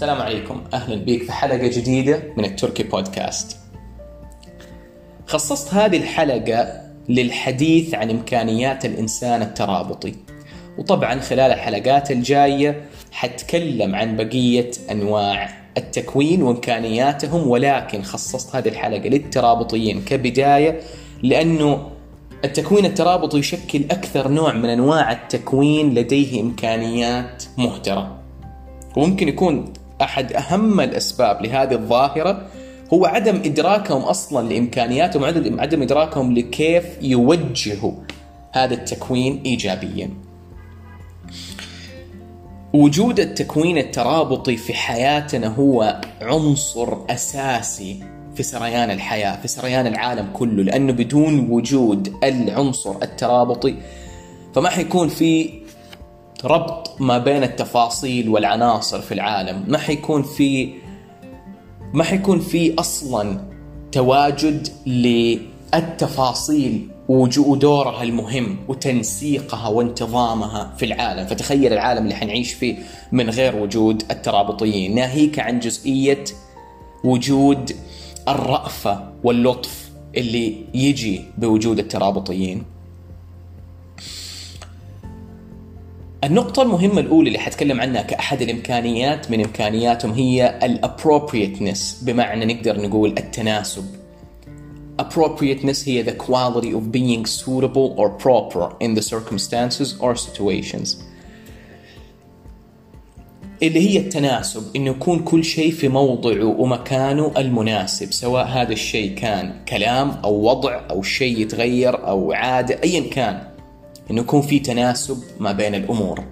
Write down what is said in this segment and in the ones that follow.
السلام عليكم أهلا بك في حلقة جديدة من التركي بودكاست. خصصت هذه الحلقة للحديث عن إمكانيات الإنسان الترابطي. وطبعا خلال الحلقات الجاية حتكلم عن بقية أنواع التكوين وإمكانياتهم ولكن خصصت هذه الحلقة للترابطيين كبداية لأنه التكوين الترابطي يشكل أكثر نوع من أنواع التكوين لديه إمكانيات مهدره. وممكن يكون أحد أهم الأسباب لهذه الظاهرة هو عدم إدراكهم أصلا لإمكانياتهم عدم عدم إدراكهم لكيف يوجهوا هذا التكوين ايجابيا. وجود التكوين الترابطي في حياتنا هو عنصر أساسي في سريان الحياة، في سريان العالم كله، لأنه بدون وجود العنصر الترابطي فما حيكون في ربط ما بين التفاصيل والعناصر في العالم. ما حيكون في ما حيكون في أصلا تواجد للتفاصيل ودورها المهم وتنسيقها وانتظامها في العالم. فتخيل العالم اللي حنعيش فيه من غير وجود الترابطيين. ناهيك عن جزئية وجود الرأفة واللطف اللي يجي بوجود الترابطيين. النقطة المهمة الأولى اللي حتكلم عنها كأحد الإمكانيات من إمكانياتهم هي الappropriateness بمعنى نقدر نقول التناسب. Appropriateness هي the quality of being suitable or proper in the circumstances or situations. اللي هي التناسب إنه يكون كل شيء في موضعه ومكانه المناسب سواء هذا الشيء كان كلام أو وضع أو شيء يتغير أو عاده ايا كان انه يكون في تناسب ما بين الأمور.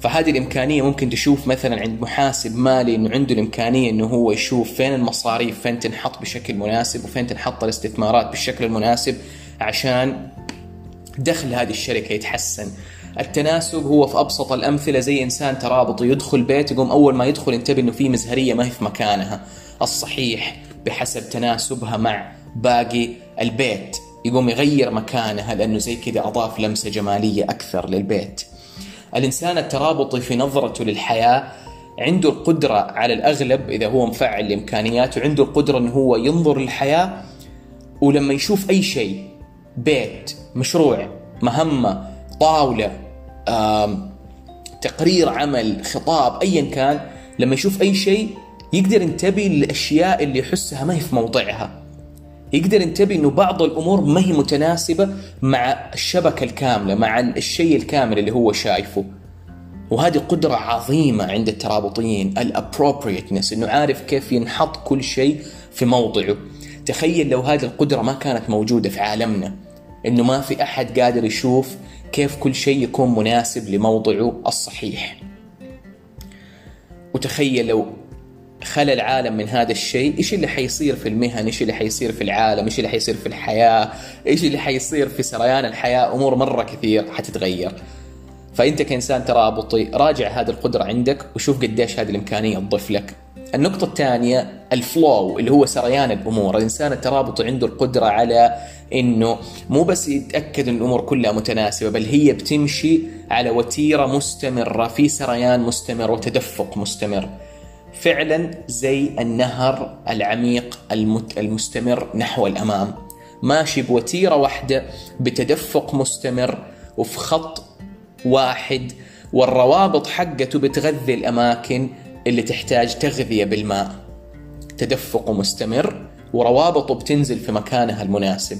فهذه الإمكانية ممكن تشوف مثلا عند محاسب مالي إنه عنده الإمكانية إنه هو يشوف فين المصاريف فين تنحط بشكل مناسب وفين تنحط الاستثمارات بالشكل المناسب عشان دخل هذه الشركة يتحسن. التناسب هو في أبسط الأمثلة زي إنسان ترابطي يدخل بيت يقوم أول ما يدخل ينتبه إنه في مزهرية ما هي في مكانها. الصحيح بحسب تناسبها مع باقي البيت. يقوم يغير مكانها لأنه زي كذا أضاف لمسة جمالية أكثر للبيت. الإنسان الترابطي في نظرته للحياة عنده القدرة على الأغلب إذا هو مفعل لامكانياته عنده القدرة إنه هو ينظر للحياة ولما يشوف أي شيء بيت مشروع مهمة طاولة تقرير عمل خطاب ايا كان لما يشوف أي شيء يقدر ينتبه للأشياء اللي يحسها ما هي في موضعها يقدر ينتبه إنه بعض الأمور ما هي متناسبة مع الشبكة الكاملة مع الشيء الكامل اللي هو شايفه. وهذه قدرة عظيمة عند الترابطيين الابروبريتنس إنه عارف كيف ينحط كل شيء في موضعه. تخيل لو هذه القدرة ما كانت موجودة في عالمنا إنه ما في أحد قادر يشوف كيف كل شيء يكون مناسب لموضعه الصحيح. وتخيل لو خلى العالم من هذا الشيء إيش اللي حيصير في المهن؟ إيش اللي حيصير في العالم؟ إيش اللي حيصير في الحياة؟ إيش اللي حيصير في سريان الحياة؟ أمور مرة كثير حتتغير. فأنت كإنسان ترابطي راجع هذه القدرة عندك وشوف قديش هذه الإمكانية تضيف لك. النقطة الثانية الفلو اللي هو سريان الأمور، الإنسان الترابطي عنده القدرة على إنه مو بس يتأكد إن الأمور كلها متناسبة بل هي بتمشي على وتيرة مستمرة في سريان مستمر وتدفق مستمر. فعلا زي النهر العميق المستمر نحو الأمام. ماشي بوتيرة واحدة بتدفق مستمر وفي خط واحد والروابط حقته بتغذي الأماكن اللي تحتاج تغذية بالماء. تدفق مستمر وروابطه بتنزل في مكانها المناسب.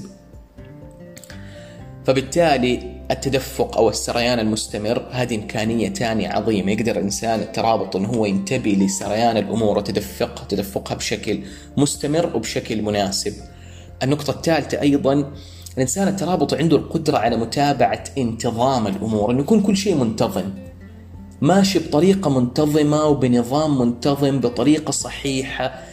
فبالتالي التدفق أو السريان المستمر هذه إمكانية ثانية عظيمة يقدر الإنسان الترابط انه هو ينتبه لسريان الأمور وتدفقها تدفقها بشكل مستمر وبشكل مناسب. النقطة الثالثة أيضا الإنسان الترابط عنده القدرة على متابعة انتظام الأمور إنه يكون كل شيء منتظم. ماشي بطريقة منتظمة وبنظام منتظم بطريقة صحيحة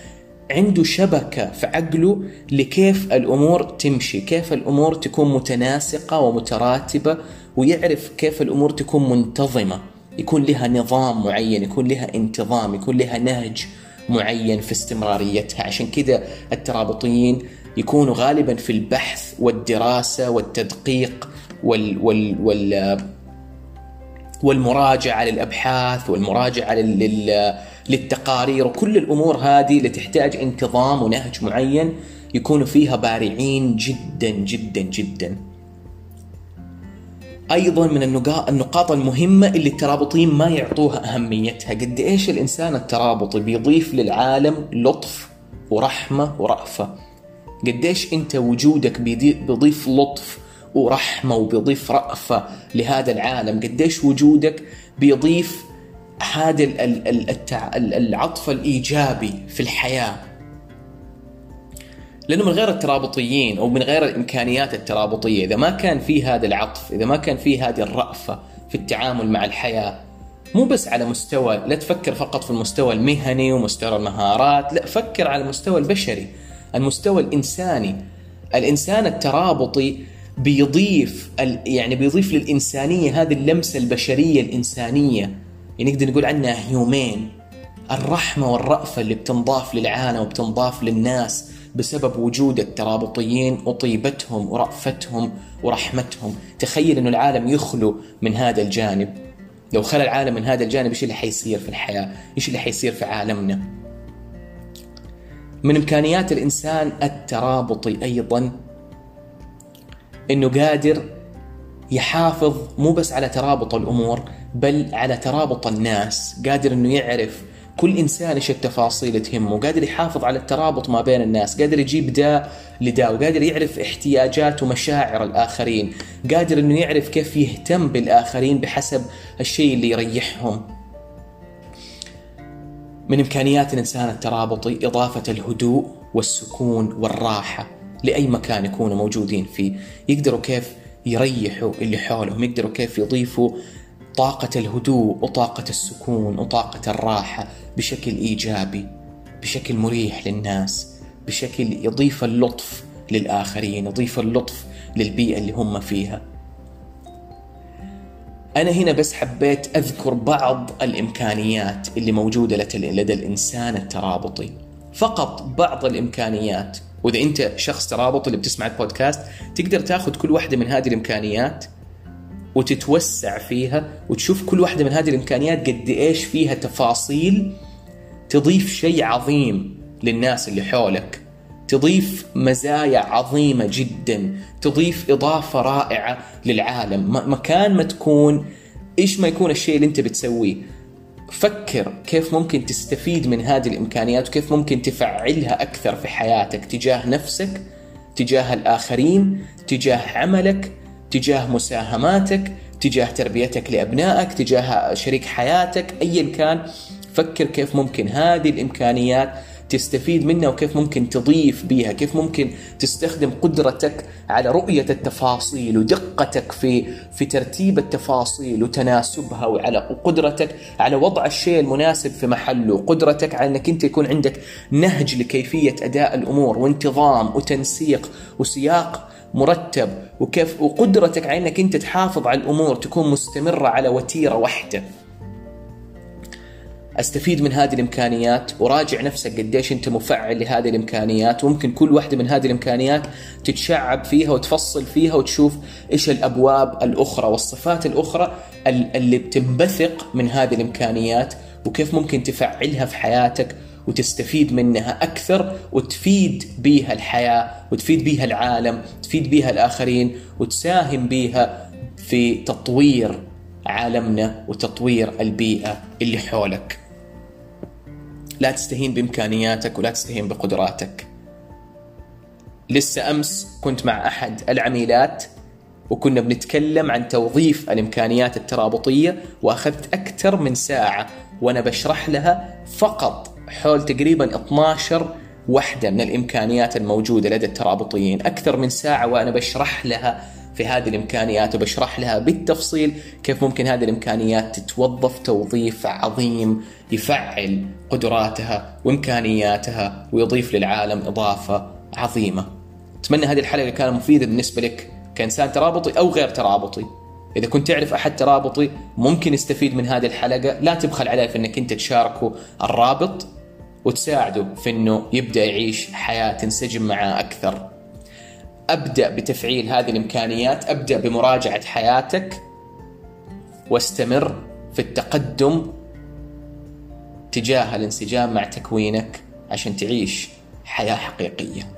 عنده شبكة في عقله لكيف الأمور تمشي كيف الأمور تكون متناسقة ومتراتبة ويعرف كيف الأمور تكون منتظمة. يكون لها نظام معين يكون لها انتظام يكون لها نهج معين في استمراريتها. عشان كذا الترابطيين يكونوا غالبا في البحث والدراسة والتدقيق وال, وال, وال والمراجعة للأبحاث والمراجعة لل للتقارير وكل الأمور هذه اللي تحتاج انتظام ونهج معين يكونوا فيها بارعين جدا جدا جدا. أيضا من النقاط المهمة اللي الترابطيين ما يعطوها أهميتها. قد إيش الإنسان الترابطي بيضيف للعالم لطف ورحمة ورأفة؟ قديش أنت وجودك بيضيف لطف ورحمة وبيضيف رأفة لهذا العالم؟ قديش وجودك بيضيف هذا العطف الإيجابي في الحياة. لأنه من غير الترابطيين أو من غير الإمكانيات الترابطية إذا ما كان في هذا العطف إذا ما كان في هذه الرأفة في التعامل مع الحياة مو بس على مستوى لا تفكر فقط في المستوى المهني ومستوى المهارات لا فكر على المستوى البشري المستوى الإنساني. الإنسان الترابطي بيضيف يعني بيضيف للإنسانية هذه اللمسة البشرية الإنسانية. يعني نقدر نقول عنها هيومين الرحمة والرأفة اللي بتنضاف للعالم وبتنضاف للناس بسبب وجود الترابطيين وطيبتهم ورأفتهم ورحمتهم. تخيل أنه العالم يخلو من هذا الجانب. لو خلى العالم من هذا الجانب إيش اللي حيصير في الحياة؟ إيش اللي حيصير في عالمنا؟ من إمكانيات الإنسان الترابطي أيضا إنه قادر يحافظ مو بس على ترابط الأمور بل على ترابط الناس قادر إنه يعرف كل إنسان إيش التفاصيل تهمه قادر يحافظ على الترابط ما بين الناس قادر يجيب داء لداء وقادر يعرف احتياجات ومشاعر الآخرين قادر إنه يعرف كيف يهتم بالآخرين بحسب الشيء اللي يريحهم. من إمكانيات الإنسان الترابطي إضافة الهدوء والسكون والراحة لأي مكان يكونوا موجودين فيه. يقدروا كيف يريحوا اللي حولهم يقدروا كيف يضيفوا طاقة الهدوء وطاقة السكون وطاقة الراحة بشكل إيجابي بشكل مريح للناس بشكل يضيف اللطف للآخرين يضيف اللطف للبيئة اللي هم فيها. أنا هنا بس حبيت أذكر بعض الإمكانيات اللي موجودة لدى الإنسان الترابطي. فقط بعض الإمكانيات. وإذا أنت شخص ترابطي اللي بتسمع البودكاست تقدر تاخذ كل واحدة من هذه الإمكانيات وتتوسع فيها وتشوف كل واحدة من هذه الإمكانيات قد إيش فيها تفاصيل تضيف شيء عظيم للناس اللي حولك. تضيف مزايا عظيمة جدا تضيف إضافة رائعة للعالم. مكان ما تكون إيش ما يكون الشيء اللي أنت بتسويه. فكر كيف ممكن تستفيد من هذه الإمكانيات وكيف ممكن تفعلها أكثر في حياتك تجاه نفسك تجاه الآخرين تجاه عملك تجاه مساهماتك تجاه تربيتك لأبنائك تجاه شريك حياتك ايا كان. فكر كيف ممكن هذه الإمكانيات تستفيد منها وكيف ممكن تضيف بها كيف ممكن تستخدم قدرتك على رؤية التفاصيل ودقتك في في ترتيب التفاصيل وتناسبها وعلى قدرتك على وضع الشيء المناسب في محله قدرتك على إنك أنت يكون عندك نهج لكيفية أداء الأمور وانتظام وتنسيق وسياق مرتب وكيف وقدرتك على إنك أنت تحافظ على الأمور تكون مستمرة على وتيرة واحدة. أستفيد من هذه الإمكانيات وراجع نفسك قديش أنت مفعل لهذه الإمكانيات وممكن كل واحدة من هذه الإمكانيات تتشعب فيها وتفصل فيها وتشوف إيش الأبواب الأخرى والصفات الأخرى اللي بتنبثق من هذه الإمكانيات وكيف ممكن تفعلها في حياتك وتستفيد منها أكثر وتفيد بيها الحياة وتفيد بيها العالم تفيد بيها الآخرين وتساهم بيها في تطوير عالمنا وتطوير البيئة اللي حولك. لا تستهين بإمكانياتك ولا تستهين بقدراتك. لسه أمس كنت مع أحد العميلات وكنا بنتكلم عن توظيف الإمكانيات الترابطية وأخذت أكثر من ساعة وأنا بشرح لها فقط حول تقريبا 12 وحدة من الإمكانيات الموجودة لدى الترابطيين. أكثر من ساعة وأنا بشرح لها في هذه الإمكانيات وبشرح لها بالتفصيل كيف ممكن هذه الإمكانيات تتوظف توظيف عظيم يفعل قدراتها وإمكانياتها ويضيف للعالم إضافة عظيمة. أتمنى هذه الحلقة كانت مفيدة بالنسبة لك كإنسان ترابطي أو غير ترابطي. إذا كنت تعرف أحد ترابطي ممكن يستفيد من هذه الحلقة. لا تبخل عليه في أنك أنت تشاركه الرابط وتساعده في أنه يبدأ يعيش حياة تنسجم معاه أكثر. أبدأ بتفعيل هذه الإمكانيات أبدأ بمراجعة حياتك واستمر في التقدم تجاه الانسجام مع تكوينك عشان تعيش حياة حقيقية.